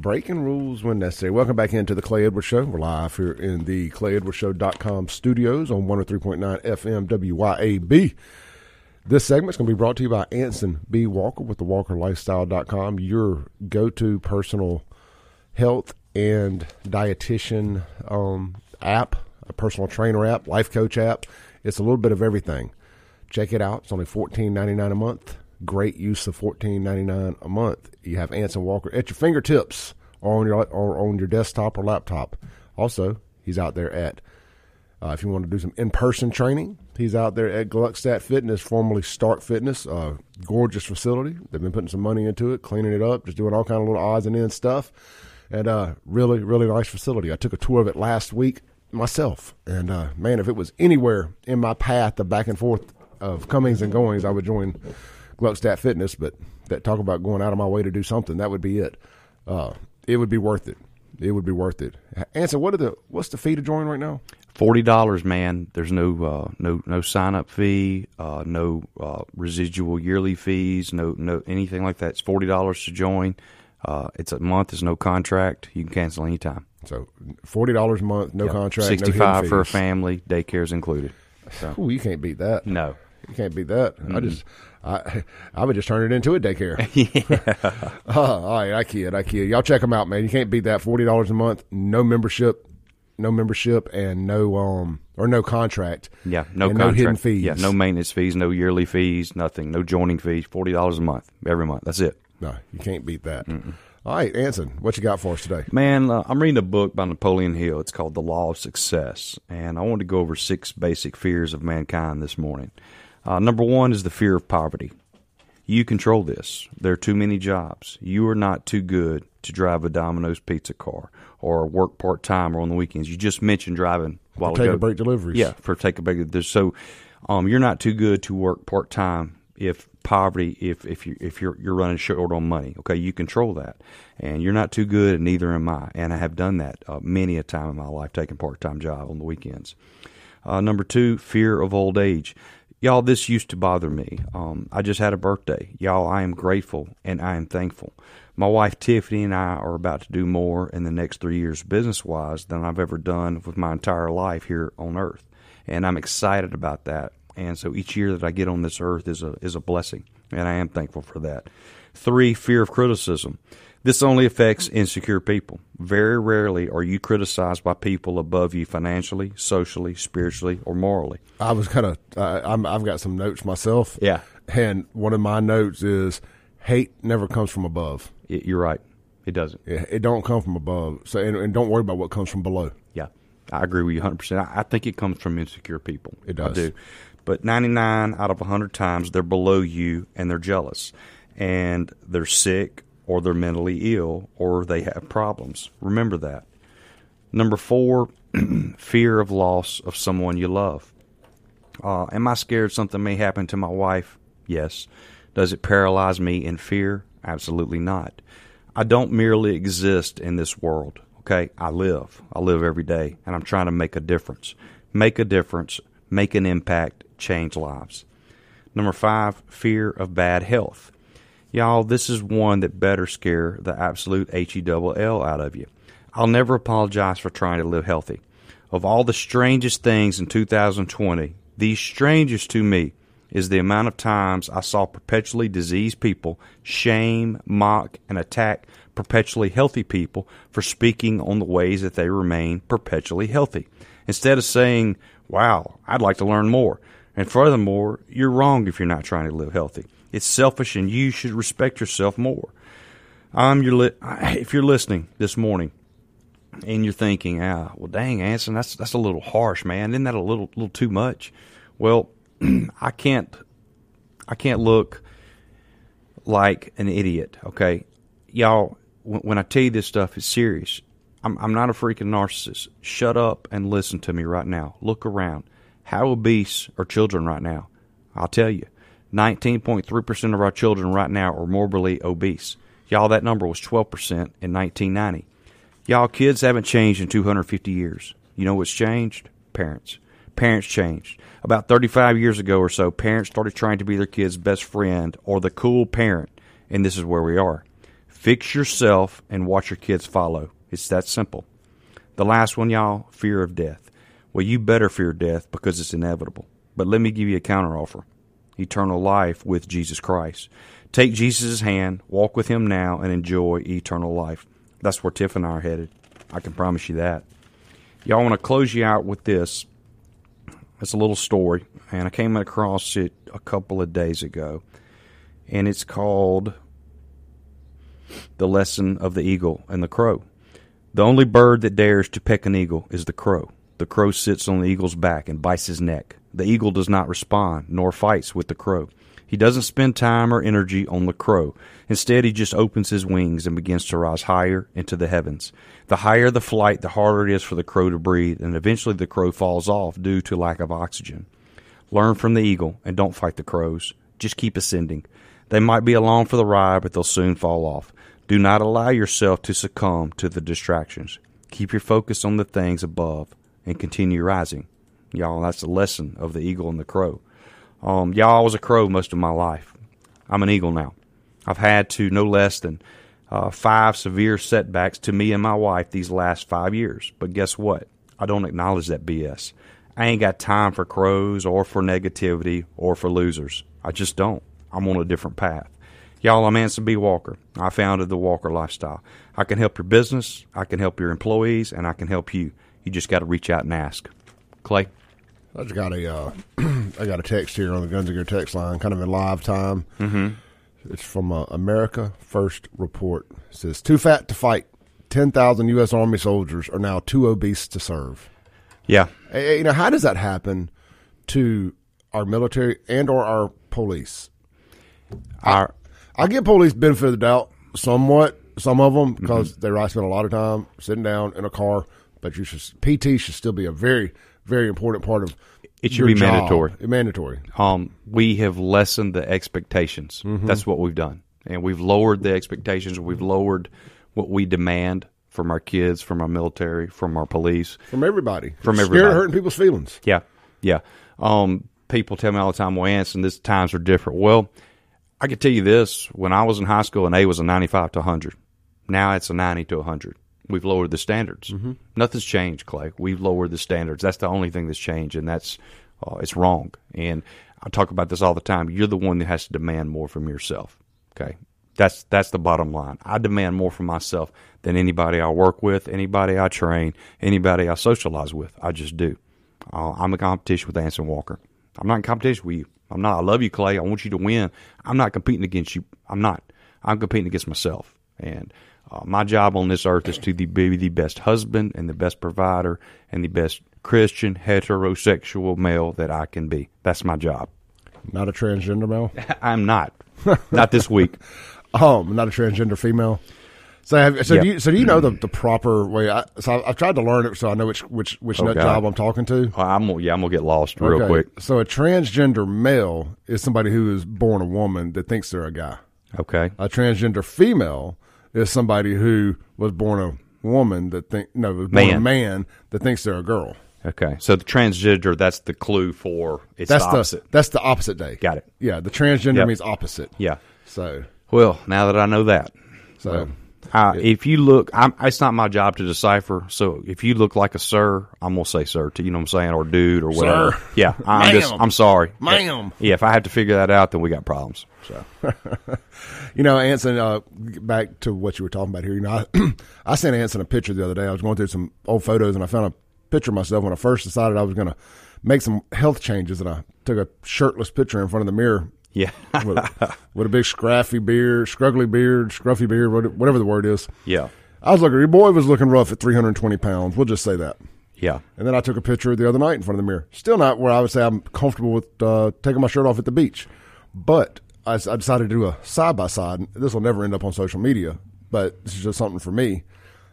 breaking rules when necessary. Welcome back into the Clay Edwards Show. We're live here in the ClayEdwardsShow.com studios on 103.9 FM WYAB. This segment is going to be brought to you by Anson B. Walker with the WalkerLifestyle.com, your go to personal health and dietitian um, app, a personal trainer app, life coach app. It's a little bit of everything. Check it out. It's only fourteen ninety nine a month. Great use of fourteen ninety nine a month. You have Anson Walker at your fingertips or on your or on your desktop or laptop. Also, he's out there at uh, if you want to do some in person training, he's out there at Gluckstadt Fitness, formerly Stark Fitness. Uh, gorgeous facility. They've been putting some money into it, cleaning it up, just doing all kind of little odds and ends stuff. And uh, really, really nice facility. I took a tour of it last week myself, and uh, man, if it was anywhere in my path, the back and forth of comings and goings, I would join Gluckstadt Fitness. But that talk about going out of my way to do something, that would be it. Uh, it would be worth it. It would be worth it. Anson. What are the what's the fee to join right now? Forty dollars, man. There's no uh, no no sign up fee, uh, no uh, residual yearly fees, no no anything like that. It's forty dollars to join. Uh, it's a month. It's no contract. You can cancel anytime. So forty dollars a month, no Yep. contract, Sixty five no for a family. Daycare's included. So Ooh, you can't beat that. no. You can't beat that. Mm-hmm. I just, I, I would just turn it into a daycare. yeah. all right, I kid, I kid. Y'all check them out, man. You can't beat that. Forty dollars a month, no membership, no membership, and no um or no contract. Yeah, no and contract. no hidden fees. Yeah, no maintenance fees, no yearly fees, nothing. No joining fees. Forty dollars a month every month. That's it. No, you can't beat that. All right, Anson, what you got for us today? Man, uh, I'm reading a book by Napoleon Hill. It's called The Law of Success, and I wanted to go over six basic fears of mankind this morning. Uh, number one is the fear of poverty. You control this. There are too many jobs. You are not too good to drive a Domino's pizza car or work part time or on the weekends. You just mentioned driving while Take ago. a break deliveries. Yeah, for take a break. There's so um, you're not too good to work part time if poverty if if you if you're you're running short on money. Okay, you control that, and you're not too good, and neither am I. And I have done that uh, many a time in my life, taking part time job on the weekends. Uh, number two, fear of old age. Y'all, this used to bother me. Um, I just had a birthday. Y'all, I am grateful and I am thankful. My wife Tiffany and I are about to do more in the next three years business wise than I've ever done with my entire life here on earth. And I'm excited about that. And so each year that I get on this earth is a is a blessing. And I am thankful for that. Three, fear of criticism. This only affects insecure people. Very rarely are you criticized by people above you financially, socially, spiritually, or morally. I was kind of, uh, I've got some notes myself. Yeah. and one of my notes is hate never comes from above. Y- You're right. It doesn't. Yeah, it don't come from above. So, and, and don't worry about what comes from below. Yeah, I agree with you 100%. I, I think it comes from insecure people. It I does. do. But 99 out of 100 times, they're below you and they're jealous. And they're sick or they're mentally ill or they have problems. Remember that. Number four, fear of loss of someone you love. Uh, am I scared something may happen to my wife? Yes. Does it paralyze me in fear? Absolutely not. I don't merely exist in this world. Okay, I live. I live every day, and I'm trying to make a difference. Make a difference. Make an impact. Change lives. Number five, fear of bad health. Y'all, this is one that better scare the absolute H E double L out of you. I'll never apologize for trying to live healthy. Of all the strangest things in 2020, the strangest to me is the amount of times I saw perpetually diseased people shame, mock, and attack perpetually healthy people for speaking on the ways that they remain perpetually healthy. Instead of saying, wow, I'd like to learn more. And furthermore, you're wrong if you're not trying to live healthy. It's selfish and you should respect yourself more. I'm your li- if you're listening this morning and you're thinking, ah, well, dang, Anson, that's that's a little harsh, man. Isn't that a little little too much? Well, I can't I can't look like an idiot. Okay, y'all. When, when I tell you this stuff, it's serious. I'm I'm not a freaking narcissist. Shut up and listen to me right now. Look around. How obese are children right now? I'll tell you. 19.3% of our children right now are morbidly obese. Y'all, that number was 12% in 1990. Y'all, kids haven't changed in 250 years. You know what's changed? Parents. Parents changed. About 35 years ago or so, parents started trying to be their kids' best friend or the cool parent, and this is where we are. Fix yourself and watch your kids follow. It's that simple. The last one, y'all, fear of death. Well, you better fear death because it's inevitable. But let me give you a counteroffer eternal life with Jesus Christ. Take Jesus' hand, walk with him now, and enjoy eternal life. That's where Tiff and I are headed. I can promise you that. Y'all want to close you out with this. It's a little story, and I came across it a couple of days ago, and it's called The Lesson of the Eagle and the Crow. The only bird that dares to peck an eagle is the crow. The crow sits on the eagle's back and bites his neck. The eagle does not respond, nor fights with the crow. He doesn't spend time or energy on the crow. Instead, he just opens his wings and begins to rise higher into the heavens. The higher the flight, the harder it is for the crow to breathe, and eventually the crow falls off due to lack of oxygen. Learn from the eagle and don't fight the crows. Just keep ascending. They might be along for the ride, but they'll soon fall off. Do not allow yourself to succumb to the distractions. Keep your focus on the things above and continue rising. Y'all, that's the lesson of the eagle and the crow. Um, y'all, I was a crow most of my life. I'm an eagle now. I've had to no less than uh, five severe setbacks to me and my wife these last five years. But guess what? I don't acknowledge that BS. I ain't got time for crows or for negativity or for losers. I just don't. I'm on a different path. Y'all, I'm Anson B. Walker. I founded the Walker Lifestyle. I can help your business, I can help your employees, and I can help you. You just got to reach out and ask. Clay? I just got a uh, I got a text here on the Guns and Gear text line, kind of in live time. Mm-hmm. It's from uh, America First Report. It says too fat to fight. Ten thousand U.S. Army soldiers are now too obese to serve. Yeah. Hey, You know how does that happen to our military and or our police? Our, I give police benefit of the doubt somewhat, some of them because they right spend a lot of time sitting down in a car. But you should PT should still be a very very important part of It should be job. mandatory. Mandatory. um, we have lessened the expectations. That's what we've done. And we've lowered the expectations. We've lowered what we demand from our kids, from our military, from our police. From everybody. From Scared everybody. of hurting people's feelings. Yeah, yeah. Um, people tell me all the time, "Well, Anson, this times are different." Well, I can tell you this: when I was in high school, an A was a ninety-five to hundred. Now it's a ninety to hundred. We've lowered the standards. Nothing's changed, Clay. We've lowered the standards. That's the only thing that's changed, and that's uh, it's wrong. And I talk about this all the time. You're the one that has to demand more from yourself. Okay, that's that's the bottom line. I demand more from myself than anybody I work with, anybody I train, anybody I socialize with. I just do. Uh, I'm in competition with Anson Walker. I'm not in competition with you. I'm not. I love you, Clay. I want you to win. I'm not competing against you. I'm not. I'm competing against myself. And uh, my job on this earth is to the, be the best husband and the best provider and the best Christian heterosexual male that I can be. That's my job. Not a transgender male. I'm not. not this week. Um, not a transgender female. So, have, so Yeah. do you, so do you know the, the proper way? I, so I, I've tried to learn it, so I know which which which Oh, nut God. job I'm talking to. Uh, I'm yeah. I'm gonna get lost real Okay. quick. So a transgender male is somebody who is born a woman that thinks they're a guy. Okay. A transgender female is somebody who was born a woman that think no was born a Man. man that thinks they're a girl. Okay. So the transgender. That's the clue for it's That's the the, opposite. that's the opposite day. Got it. Yeah, the transgender Yep. means opposite. yeah. So Well, now that I know that, so Uh, if you look, I'm, it's not my job to decipher. So if you look like a sir, I'm gonna say sir to you know what I'm saying, or dude, or whatever. Sir. Yeah, I'm just, I'm sorry, Ma'am. Yeah, if I have to figure that out, then we got problems. So You know, Anson, uh, back to what you were talking about here. You know, I, I sent Anson a picture the other day. I was going through some old photos and I found a picture of myself when I first decided I was going to make some health changes. And I took a shirtless picture in front of the mirror yeah, with, a, with a big scruffy beard, scruggly beard, scruffy beard, whatever the word is. yeah, I was looking, your boy was looking rough at 320 pounds. We'll just say that. yeah, And then I took a picture the other night in front of the mirror. Still not where I would say I'm comfortable with uh, taking my shirt off at the beach. But I, I decided to do a side by side. This will never end up on social media, but this is just something for me.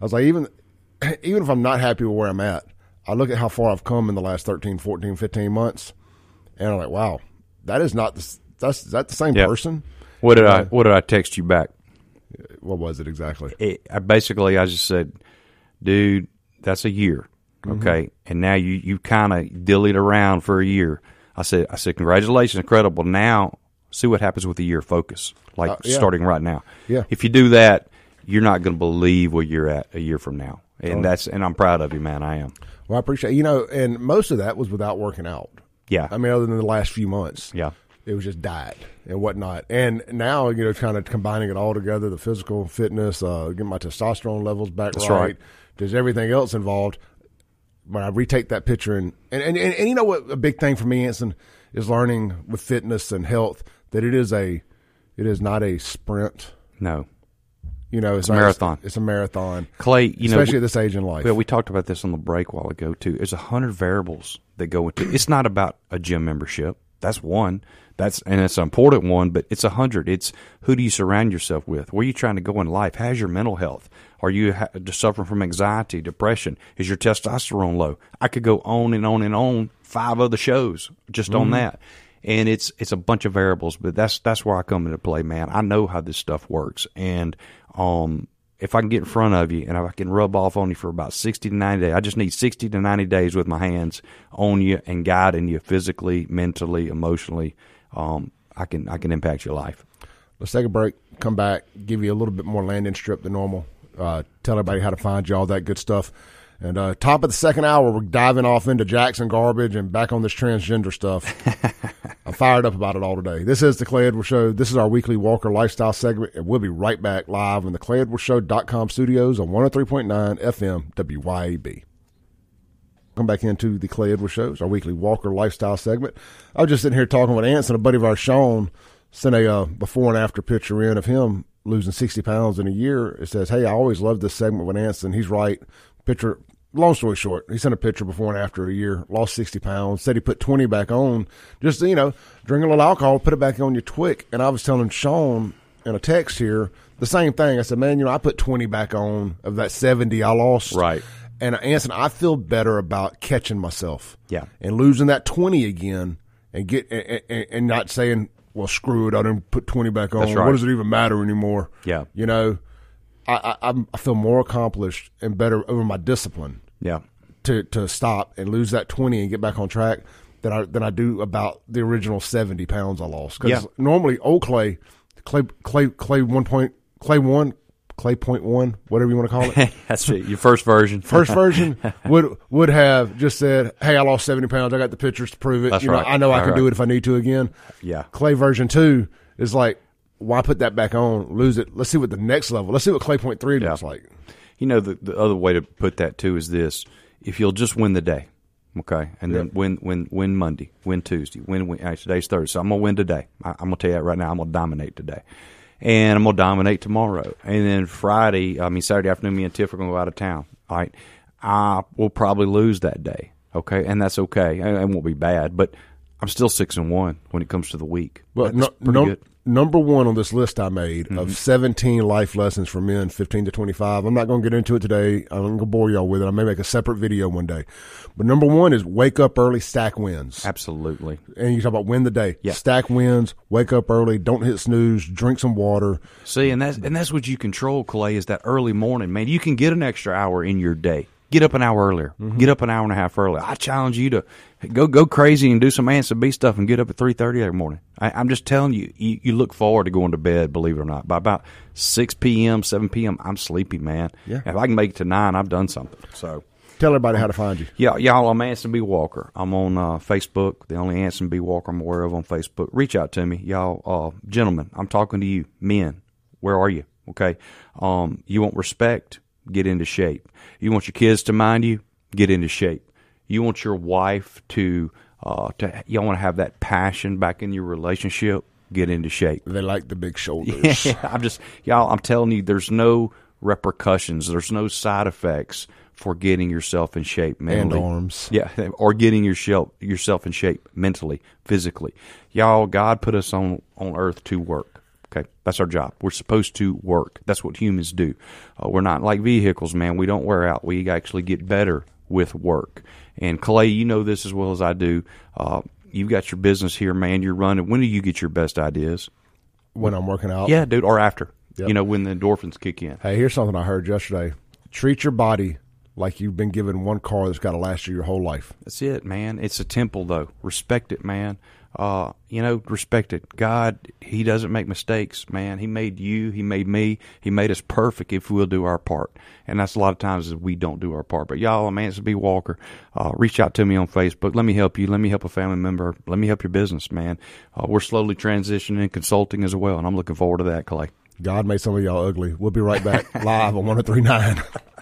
I was like, even even if I'm not happy with where I'm at, I look at how far I've come in the last 13, 14, 15 months, and I'm like, wow, that is not the, that's is that the same Yep. person. What did I What did I text you back? What was it exactly? It, I basically, I just said, dude, that's a year, Mm-hmm. okay, and now you you kind of dillied around for a year. I said, I said, congratulations, incredible. Now see what happens with a year. Focus, like Uh, yeah. starting right now. Yeah. If you do that, you're not going to believe where you're at a year from now. And that's and I'm proud of you, man. I am. Well, I appreciate you know, and most of that was without working out. Yeah. I mean, other than the last few months. Yeah. It was just diet and whatnot. And now, you know, kind of combining it all together the physical fitness, uh, getting my testosterone levels back right. right. There's everything else involved. When I retake that picture, and, and, and, and, and you know what? A big thing for me, Anson, is learning with fitness and health that it is a, it is not a sprint. No. You know, it's, a not- marathon. It's a marathon. Clay, you know, especially at this age in life. Well, we talked about this on the break a while ago too. There's a hundred variables that go into. It's not about a gym membership. That's one. That's and it's an important one, but it's a hundred. It's who do you surround yourself with? Where are you trying to go in life? How's your mental health? Are you ha- suffering from anxiety, depression? Is your testosterone low? I could go on and on and on. Five other shows just on mm-hmm. that, and it's it's a bunch of variables. But that's that's where I come into play, man. I know how this stuff works, and um, if I can get in front of you and I can rub off on you for about 60 to 90 days, I just need 60 to 90 days with my hands on you and guiding you physically, mentally, emotionally. Um, I can I can impact your life. Let's take a break, come back, give you a little bit more landing strip than normal, uh, tell everybody how to find you, all that good stuff. And uh, top of the second hour, we're diving off into Jackson garbage and back on this transgender stuff. I'm fired up about it all today. This is the Clay Edwards Show. This is our weekly Walker lifestyle segment, and we'll be right back live in the ClayEdwardsShow.com studios on 103.9 FM WYAB. Come back into the Clay Edwards Show. It's our weekly Walker lifestyle segment. I was just sitting here talking with Anson, a buddy of ours, Sean, sent a uh, before and after picture in of him losing 60 pounds in a year. It says, Hey, I always loved this segment with Anson. He's right. Picture, long story short, he sent a picture before and after a year, lost 60 pounds, said he put 20 back on. Just, you know, drink a little alcohol, put it back on your twick. And I was telling Sean in a text here the same thing. I said, Man, you know, I put 20 back on of that 70 I lost. Right. And Anson, I feel better about catching myself. Yeah. And losing that 20 again and get and, and, and not saying, well, screw it, I didn't put 20 back on. Right. What does it even matter anymore? Yeah. You know, I, I, I'm- I feel more accomplished and better over my discipline Yeah. to, to stop and lose that 20 and get back on track than I, than I do about the original 70 pounds I lost. Because Yeah. normally old Clay, Clay, Clay, Clay one point, Clay one, Clay point one, whatever you want to call it. That's it. Your first version. First version would would have just said, "Hey, I lost seventy pounds. I got the pictures to prove it. That's you know. I know I All can do it if I need to again." Yeah. Clay version two is like, why put that back on? Lose it. Let's see what the next level. Let's see what Clay point three Yeah. looks like. You know, the, the other way to put that too is this: if you'll just win the day, okay, and then win, win, win Monday, win Tuesday, win, win. Actually, today's Thursday, so I'm gonna win today. I, I'm gonna tell you that right now. I'm gonna dominate today, and I'm gonna dominate tomorrow, and then Friday. I mean, Saturday afternoon, me and Tiff are gonna go out of town. All right, I will probably lose that day, okay, and that's okay. It won't be bad, but I'm still six and one when it comes to the week. But no, no-. Number one on this list I made Mm-hmm. of 17 life lessons for men 15 to 25. I'm not going to get into it today. I'm going to bore y'all with it. I may make a separate video one day. But number one is wake up early, stack wins. Absolutely. And you talk about win the day. Yeah. Stack wins, wake up early, don't hit snooze, drink some water. See, and that's and that's what you control, Clay, is that early morning, man. You can get an extra hour in your day. Get up an hour earlier. Get up an hour and a half earlier. I challenge you to go go crazy and do some Anson B stuff and get up at three thirty every morning. I, I'm just telling you, you, you look forward to going to bed. Believe it or not, by about six p.m., seven p.m., I'm sleepy, man. Yeah. If I can make it to nine, I've done something. So. Tell everybody how to find you. Yeah, y'all, I'm Anson B. Walker. I'm on uh, Facebook, the only Anson B. Walker I'm aware of on Facebook. Reach out to me, y'all. Uh, gentlemen, I'm talking to you. Men, where are you? Okay. Um, you want respect? Get into shape. You want your kids to mind you? Get into shape. You want your wife to, uh, to you want to have that passion back in your relationship? Get into shape. They like the big shoulders. Yeah, I'm just y'all. I'm telling you, there's no repercussions. There's no side effects for getting yourself in shape mentally. And arms. Yeah, or getting yourself yourself in shape mentally, physically. Y'all, God put us on on earth to work. Okay, that's our job. We're supposed to work. That's what humans do. Uh, we're not like vehicles, man. We don't wear out. We actually get better with work. And Clay, you know this as well as I do. Uh, you've got your business here, man. You're running. When do you get your best ideas? when I'm working out. Yeah, dude, or after. Yep. You know, when the endorphins kick in. Hey, here's something I heard yesterday. Treat your body like you've been given one car that's got to last you your whole life. That's it, man. It's a temple, though. Respect it, man. uh, you know, respect it. God, He doesn't make mistakes, man. He made you. He made me. He made us perfect if we'll do our part. And that's a lot of times is we don't do our part. But y'all, man, it's B Walker. Uh, reach out to me on Facebook. Let me help you. Let me help a family member. Let me help your business, man. Uh, we're slowly transitioning consulting as well, and I'm looking forward to that, Clay. God made some of y'all ugly. We'll be right back live on 1039.